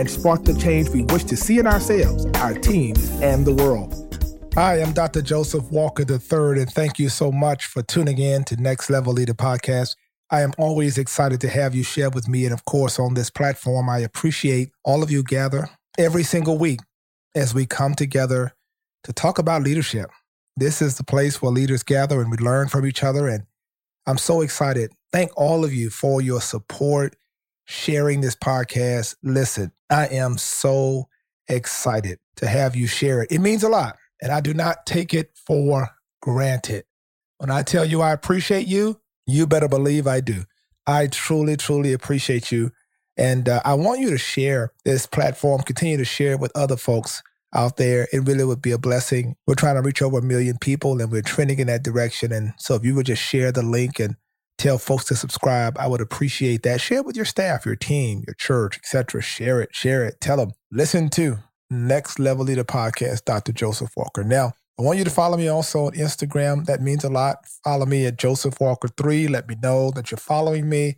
and spark the change we wish to see in ourselves, our teams, and the world. Hi, I'm Dr. Joseph Walker III, and thank you so much for tuning in to Next Level Leader Podcast. I am always excited to have you share with me, and of course, on this platform, I appreciate all of you gather every single week as we come together to talk about leadership. This is the place where leaders gather and we learn from each other. And I'm so excited. Thank all of you for your support, sharing this podcast. Listen, I am so excited to have you share it. It means a lot, and I do not take it for granted. When I tell you I appreciate you, you better believe I do. I truly, truly appreciate you. And uh, I want you to share this platform, continue to share it with other folks out there. It really would be a blessing. We're trying to reach over a million people and we're trending in that direction. And so if you would just share the link and tell folks to subscribe, I would appreciate that. Share it with your staff, your team, your church, etc. Share it, share it. Tell them, listen to Next Level Leader Podcast, Dr. Joseph Walker. Now, I want you to follow me also on Instagram. That means a lot. Follow me at Joseph Walker3. Let me know that you're following me.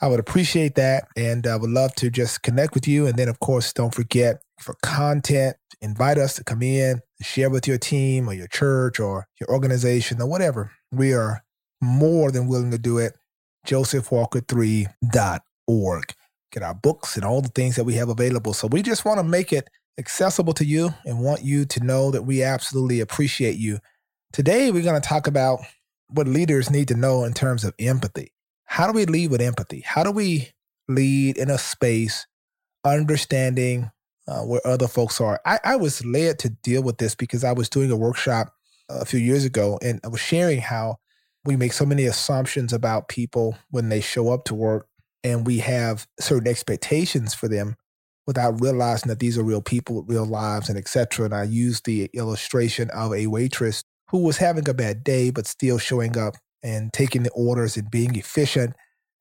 I would appreciate that. And I would love to just connect with you. And then, of course, don't forget for content, invite us to come in, share with your team or your church or your organization or whatever. We are more than willing to do it. JosephWalker3.org. Get our books and all the things that we have available. So we just want to make it accessible to you and want you to know that we absolutely appreciate you. Today, we're going to talk about what leaders need to know in terms of empathy. How do we lead with empathy? How do we lead in a space understanding uh, where other folks are? I, I was led to deal with this because I was doing a workshop a few years ago and I was sharing how we make so many assumptions about people when they show up to work and we have certain expectations for them without realizing that these are real people with real lives and etc. And I used the illustration of a waitress who was having a bad day but still showing up and taking the orders and being efficient.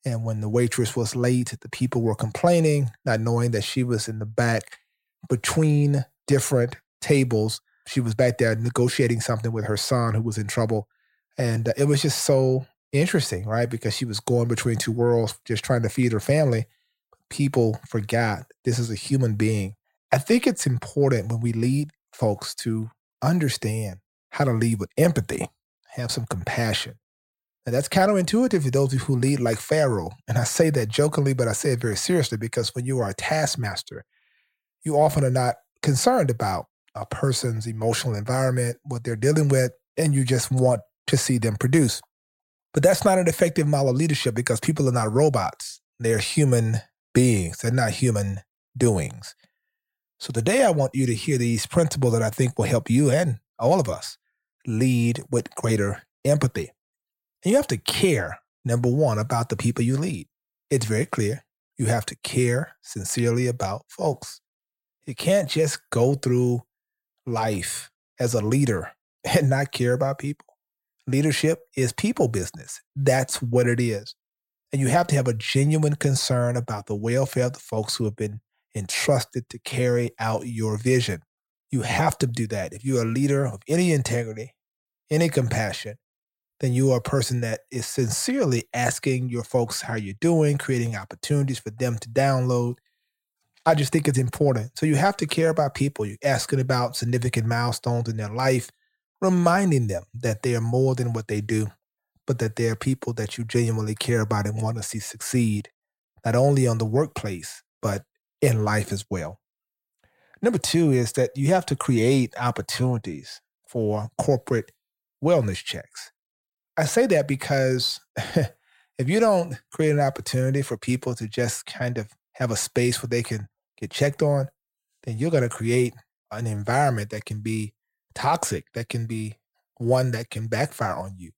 And when the waitress was late, the people were complaining, not knowing that she was in the back between different tables. She was back there negotiating something with her son who was in trouble. And uh, it was just so interesting, right? Because she was going between two worlds, just trying to feed her family. People forgot this is a human being. I think it's important when we lead folks to understand how to lead with empathy, have some compassion. And that's counterintuitive to those who lead like Pharaoh. And I say that jokingly, but I say it very seriously because when you are a taskmaster, you often are not concerned about a person's emotional environment, what they're dealing with, and you just want to see them produce. But that's not an effective model of leadership because people are not robots. They're human beings, they're not human doings. So today I want you to hear these principles that I think will help you and all of us lead with greater empathy. And you have to care, number one, about the people you lead. It's very clear. You have to care sincerely about folks. You can't just go through life as a leader and not care about people. Leadership is people business. That's what it is. And you have to have a genuine concern about the welfare of the folks who have been entrusted to carry out your vision. You have to do that. If you're a leader of any integrity, any compassion, then you are a person that is sincerely asking your folks how you're doing, creating opportunities for them to download. I just think it's important. So you have to care about people. You're asking about significant milestones in their life, reminding them that they are more than what they do, but that they are people that you genuinely care about and want to see succeed, not only on the workplace, but in life as well. Number two is that you have to create opportunities for corporate wellness checks. I say that because if you don't create an opportunity for people to just kind of have a space where they can get checked on, then you're going to create an environment that can be toxic, that can be one that can backfire on you.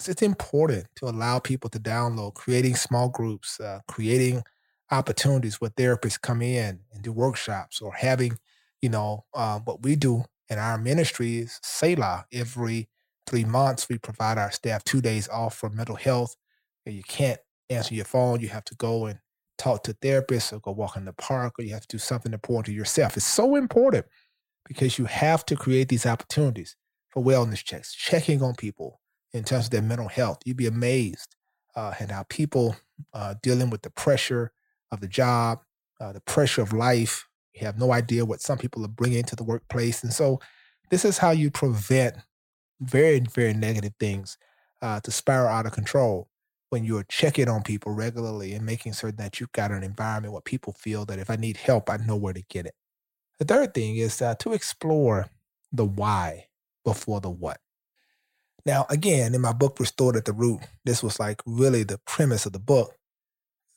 So it's important to allow people to download, creating small groups, uh, creating opportunities where therapists come in and do workshops or having You know, uh, what we do in our ministry is Selah. Every three months, we provide our staff two days off for mental health. You can't answer your phone. You have to go and talk to therapists or go walk in the park or you have to do something important to yourself. It's so important because you have to create these opportunities for wellness checks, checking on people in terms of their mental health. You'd be amazed uh, at how people uh, dealing with the pressure of the job, uh, the pressure of life. You have no idea what some people are bringing to the workplace. And so, this is how you prevent very, very negative things uh, to spiral out of control when you're checking on people regularly and making certain that you've got an environment where people feel that if I need help, I know where to get it. The third thing is uh, to explore the why before the what. Now, again, in my book, Restored at the Root, this was like really the premise of the book,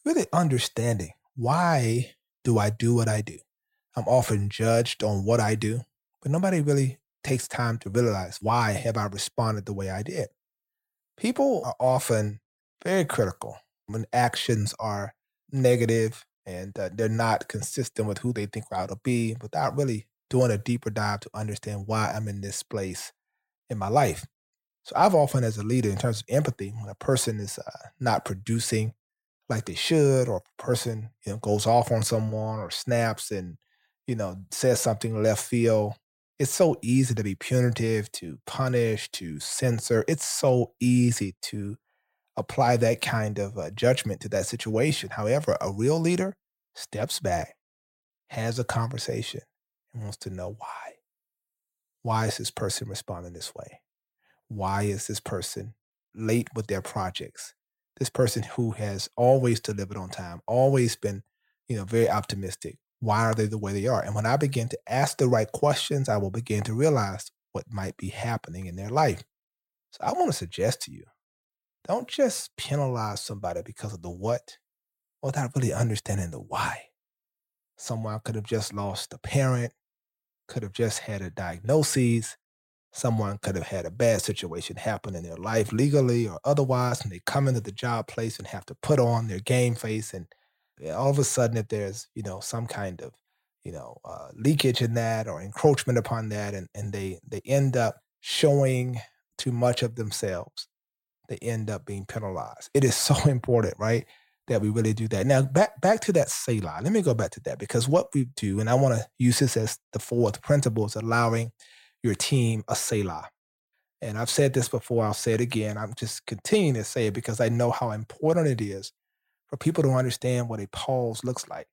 really understanding why do I do what I do? I'm often judged on what I do, but nobody really takes time to realize why have I responded the way I did. People are often very critical when actions are negative and uh, they're not consistent with who they think I ought to be without really doing a deeper dive to understand why I'm in this place in my life. So I've often, as a leader, in terms of empathy, when a person is uh, not producing like they should, or a person you know goes off on someone or snaps and you know says something left field, it's so easy to be punitive, to punish, to censor. It's so easy to apply that kind of uh, judgment to that situation. However, a real leader steps back, has a conversation, and wants to know why. Why is this person responding this way? Why is this person late with their projects? This person who has always delivered on time, always been, you know, very optimistic. Why are they the way they are? And when I begin to ask the right questions, I will begin to realize what might be happening in their life. So I want to suggest to you don't just penalize somebody because of the what without really understanding the why. Someone could have just lost a parent, could have just had a diagnosis. Someone could have had a bad situation happen in their life legally or otherwise, and they come into the job place and have to put on their game face. And all of a sudden, if there's you know some kind of you know uh, leakage in that or encroachment upon that, and, and they they end up showing too much of themselves, they end up being penalized. It is so important, right? That we really do that. Now, back back to that Selah. Let me go back to that because what we do, and I want to use this as the fourth principle, is allowing your team a Selah. And I've said this before, I'll say it again. I'm just continuing to say it because I know how important it is for people to understand what a pause looks like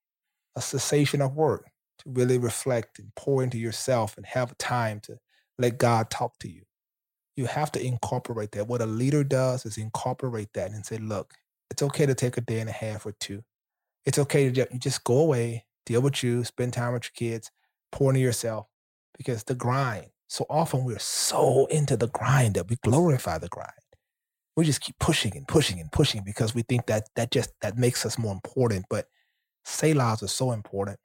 a cessation of work to really reflect and pour into yourself and have time to let God talk to you you have to incorporate that. What a leader does is incorporate that and say, look, it's okay to take a day and a half or two. It's okay to just go away, deal with you, spend time with your kids, pour into yourself because the grind. So often we're so into the grind that we glorify the grind. We just keep pushing and pushing and pushing because we think that that just that makes us more important. But Selahs are so important.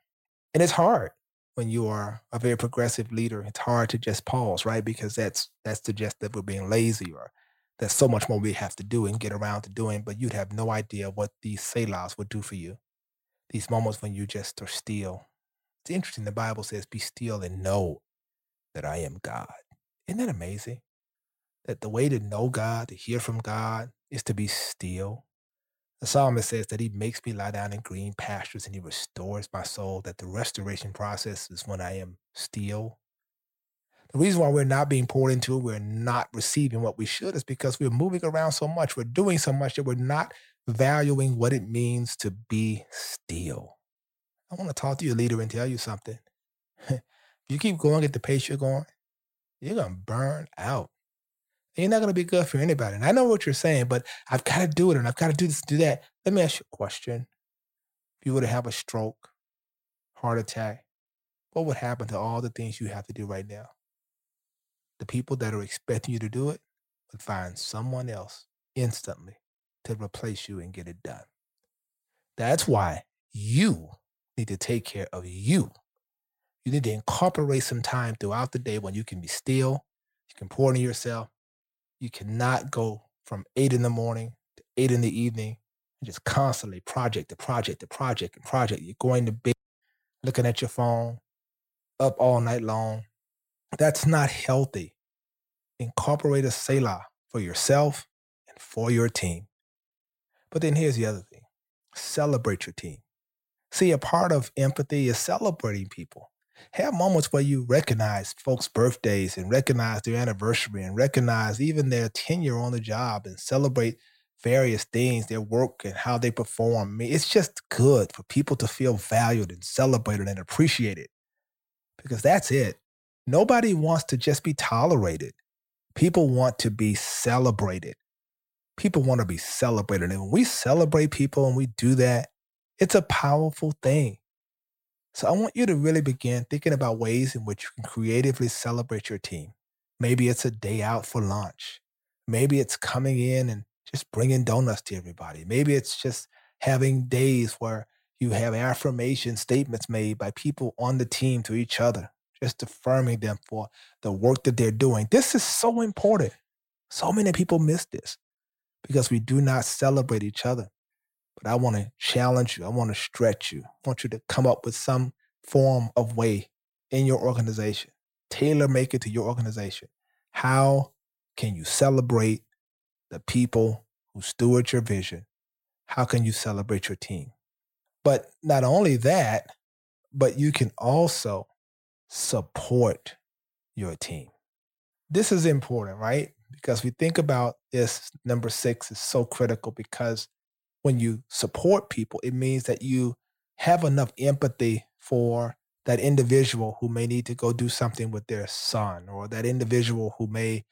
And it's hard when you are a very progressive leader, it's hard to just pause, right? Because that's that's suggests that we're being lazy or there's so much more we have to do and get around to doing, but you'd have no idea what these selahs would do for you. These moments when you just are still. It's interesting. The Bible says, Be still and know that I am God. Isn't that amazing? That the way to know God, to hear from God, is to be still the psalmist says that he makes me lie down in green pastures and he restores my soul, that the restoration process is when I am still. The reason why we're not being poured into, we're not receiving what we should, is because we're moving around so much, we're doing so much that we're not valuing what it means to be still. I want to talk to your leader and tell you something. if you keep going at the pace you're going, you're going to burn out you're not going to be good for anybody. And I know what you're saying, but I've got to do it and I've got to do this, do that. Let me ask you a question. If you were to have a stroke, heart attack, what would happen to all the things you have to do right now? The people that are expecting you to do it would find someone else instantly to replace you and get it done. That's why you need to take care of you. You need to incorporate some time throughout the day when you can be still, you can pour into yourself, you cannot go from eight in the morning to eight in the evening and just constantly project to project to project and project. You're going to bed, looking at your phone, up all night long. That's not healthy. Incorporate a Selah for yourself and for your team. But then here's the other thing celebrate your team. See, a part of empathy is celebrating people. Have moments where you recognize folks' birthdays and recognize their anniversary and recognize even their tenure on the job and celebrate various things, their work and how they perform. I mean, it's just good for people to feel valued and celebrated and appreciated because that's it. Nobody wants to just be tolerated. People want to be celebrated. People want to be celebrated. And when we celebrate people and we do that, it's a powerful thing. So I want you to really begin thinking about ways in which you can creatively celebrate your team. Maybe it's a day out for lunch. Maybe it's coming in and just bringing donuts to everybody. Maybe it's just having days where you have affirmation statements made by people on the team to each other, just affirming them for the work that they're doing. This is so important. So many people miss this because we do not celebrate each other. But I want to challenge you. I want to stretch you. I want you to come up with some form of way in your organization, tailor make it to your organization. How can you celebrate the people who steward your vision? How can you celebrate your team? But not only that, but you can also support your team. This is important, right? Because we think about this number six is so critical because when you support people, it means that you have enough empathy for that individual who may need to go do something with their son or that individual who may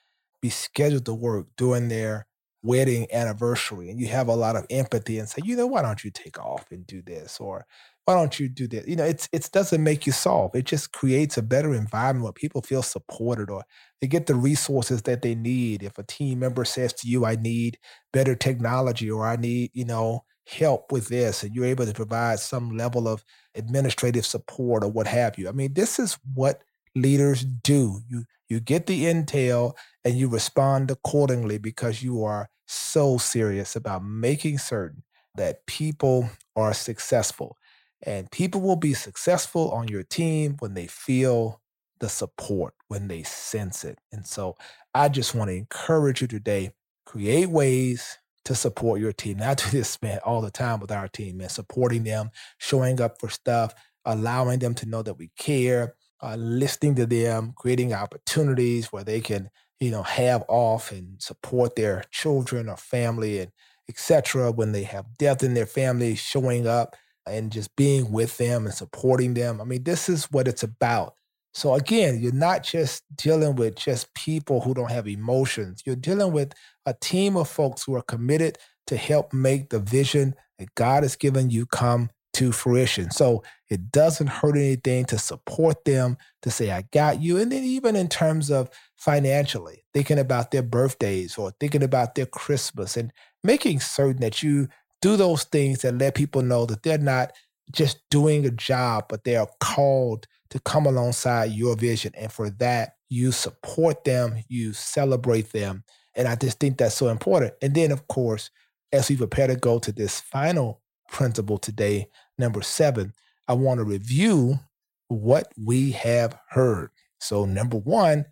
be scheduled to work during their wedding anniversary and you have a lot of empathy and say, you know, why don't you take off and do this? Or why don't you do this? You know, it's it doesn't make you solve. It just creates a better environment where people feel supported or they get the resources that they need. If a team member says to you, I need better technology or I need, you know, help with this, and you're able to provide some level of administrative support or what have you. I mean, this is what leaders do. You you get the intel and you respond accordingly because you are so serious about making certain that people are successful. And people will be successful on your team when they feel the support, when they sense it. And so I just want to encourage you today create ways to support your team. I do this, man, all the time with our team, man, supporting them, showing up for stuff, allowing them to know that we care, uh, listening to them, creating opportunities where they can, you know, have off and support their children or family and etc. When they have death in their family, showing up and just being with them and supporting them. I mean, this is what it's about. So again, you're not just dealing with just people who don't have emotions. You're dealing with a team of folks who are committed to help make the vision that God has given you come to fruition. So it doesn't hurt anything to support them, to say, I got you. And then even in terms of financially, thinking about their birthdays or thinking about their Christmas and making certain that you do those things that let people know that they're not just doing a job, but they are called to come alongside your vision. And for that, you support them, you celebrate them. And I just think that's so important. And then, of course, as we prepare to go to this final principle today, number seven, I want to review what we have heard. So, number one,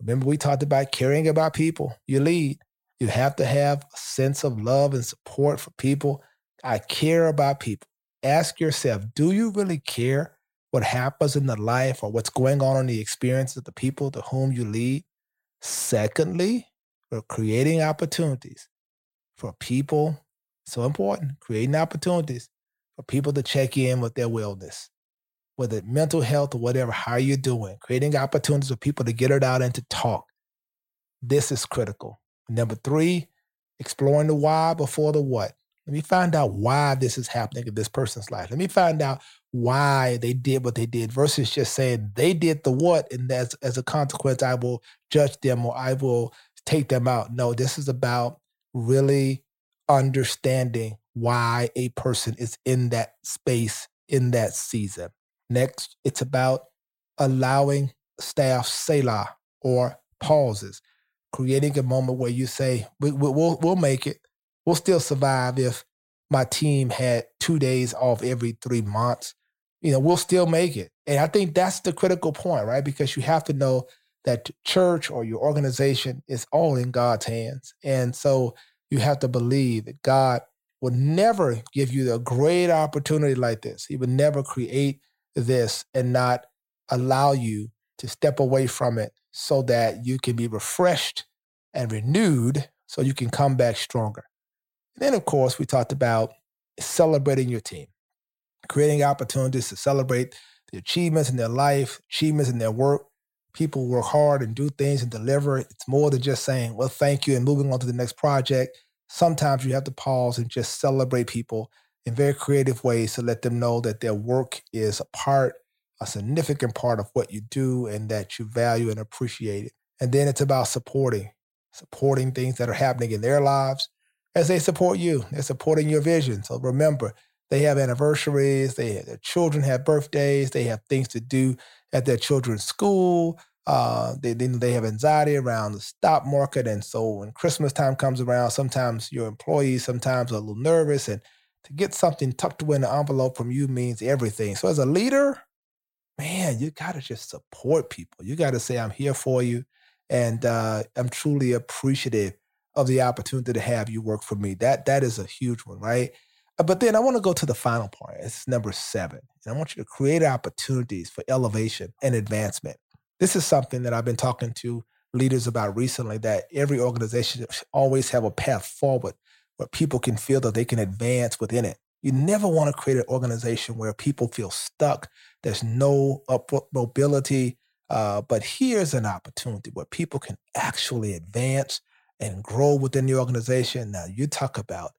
remember we talked about caring about people you lead. You have to have a sense of love and support for people. I care about people. Ask yourself, do you really care what happens in the life or what's going on in the experience of the people to whom you lead? Secondly, we're creating opportunities for people. So important, creating opportunities for people to check in with their wellness, whether mental health or whatever, how are you're doing, creating opportunities for people to get it out and to talk. This is critical. Number three, exploring the why before the what. Let me find out why this is happening in this person's life. Let me find out why they did what they did versus just saying they did the what, and as, as a consequence, I will judge them or I will take them out. No, this is about really understanding why a person is in that space in that season. Next, it's about allowing staff Selah or pauses, creating a moment where you say, we, will we'll, we'll make it. We'll still survive if my team had two days off every three months. you know, we'll still make it. And I think that's the critical point, right? Because you have to know that church or your organization is all in God's hands. And so you have to believe that God would never give you a great opportunity like this. He would never create this and not allow you to step away from it so that you can be refreshed and renewed so you can come back stronger. And then, of course, we talked about celebrating your team, creating opportunities to celebrate the achievements in their life, achievements in their work. People work hard and do things and deliver. It's more than just saying, well, thank you, and moving on to the next project. Sometimes you have to pause and just celebrate people in very creative ways to let them know that their work is a part, a significant part of what you do and that you value and appreciate it. And then it's about supporting, supporting things that are happening in their lives as they support you. They're supporting your vision. So remember, they have anniversaries, they their children have birthdays, they have things to do at their children's school. Uh, they then they have anxiety around the stock market, and so when Christmas time comes around, sometimes your employees sometimes are a little nervous, and to get something tucked away in the envelope from you means everything. So as a leader, man, you got to just support people. You got to say, I'm here for you. And uh, I'm truly appreciative of the opportunity to have you work for me. That That is a huge one, right? Uh, but then I want to go to the final part. It's number seven. And I want you to create opportunities for elevation and advancement. This is something that I've been talking to leaders about recently that every organization should always have a path forward where people can feel that they can advance within it. You never want to create an organization where people feel stuck. There's no upward mobility. Uh, but here's an opportunity where people can actually advance and grow within the organization. Now, you talk about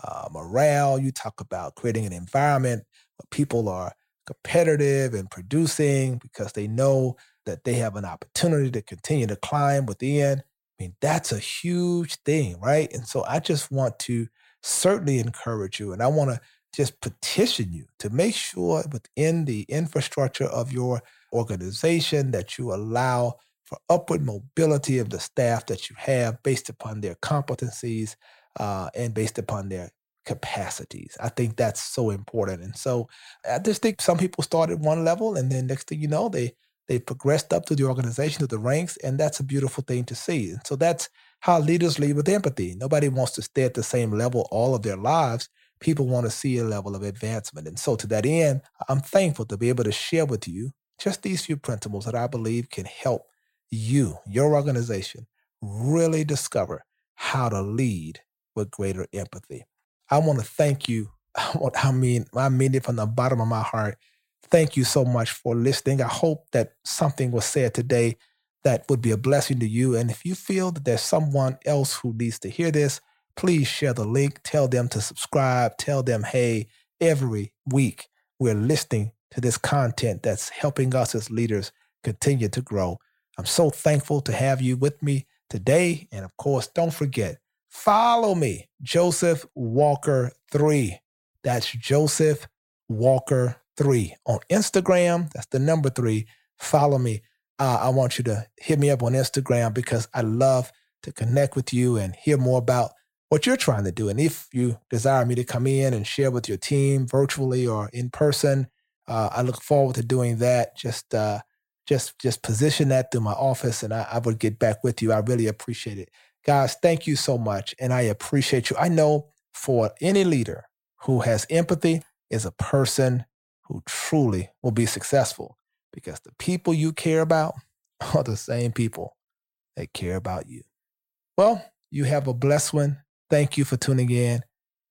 uh, morale, you talk about creating an environment where people are competitive and producing because they know that they have an opportunity to continue to climb within. I mean, that's a huge thing, right? And so I just want to certainly encourage you and I want to just petition you to make sure within the infrastructure of your organization that you allow for upward mobility of the staff that you have based upon their competencies uh, and based upon their capacities. I think that's so important. And so I just think some people start at one level and then next thing you know, they they progressed up to the organization, to the ranks, and that's a beautiful thing to see. And so that's how leaders lead with empathy. Nobody wants to stay at the same level all of their lives. People want to see a level of advancement. And so to that end, I'm thankful to be able to share with you just these few principles that I believe can help you, your organization, really discover how to lead with greater empathy. I want to thank you. I mean, I mean it from the bottom of my heart. Thank you so much for listening. I hope that something was said today that would be a blessing to you. And if you feel that there's someone else who needs to hear this, please share the link. Tell them to subscribe. Tell them, hey, every week we're listening to this content that's helping us as leaders continue to grow. I'm so thankful to have you with me today. And of course, don't forget, follow me, Joseph Walker 3. That's Joseph Walker 3 on Instagram. That's the number three. Follow me. Uh, I want you to hit me up on Instagram because I love to connect with you and hear more about what you're trying to do. And if you desire me to come in and share with your team virtually or in person, uh, I look forward to doing that. Just uh, just just position that through my office and I, I would get back with you. I really appreciate it. Guys, thank you so much. And I appreciate you. I know for any leader who has empathy is a person who truly will be successful because the people you care about are the same people that care about you. Well, you have a blessed one. Thank you for tuning in.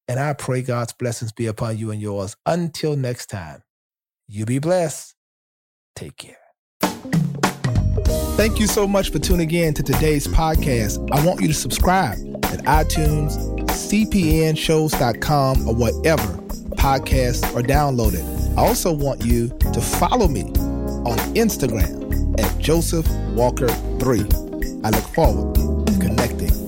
And I pray God's blessings be upon you and yours. Until next time, you be blessed. Take care. Thank you so much for tuning in to today's podcast. I want you to subscribe at iTunes, cpnshows.com, or whatever podcasts are downloaded. I also want you to follow me on Instagram at Joseph Walker 3. I look forward to connecting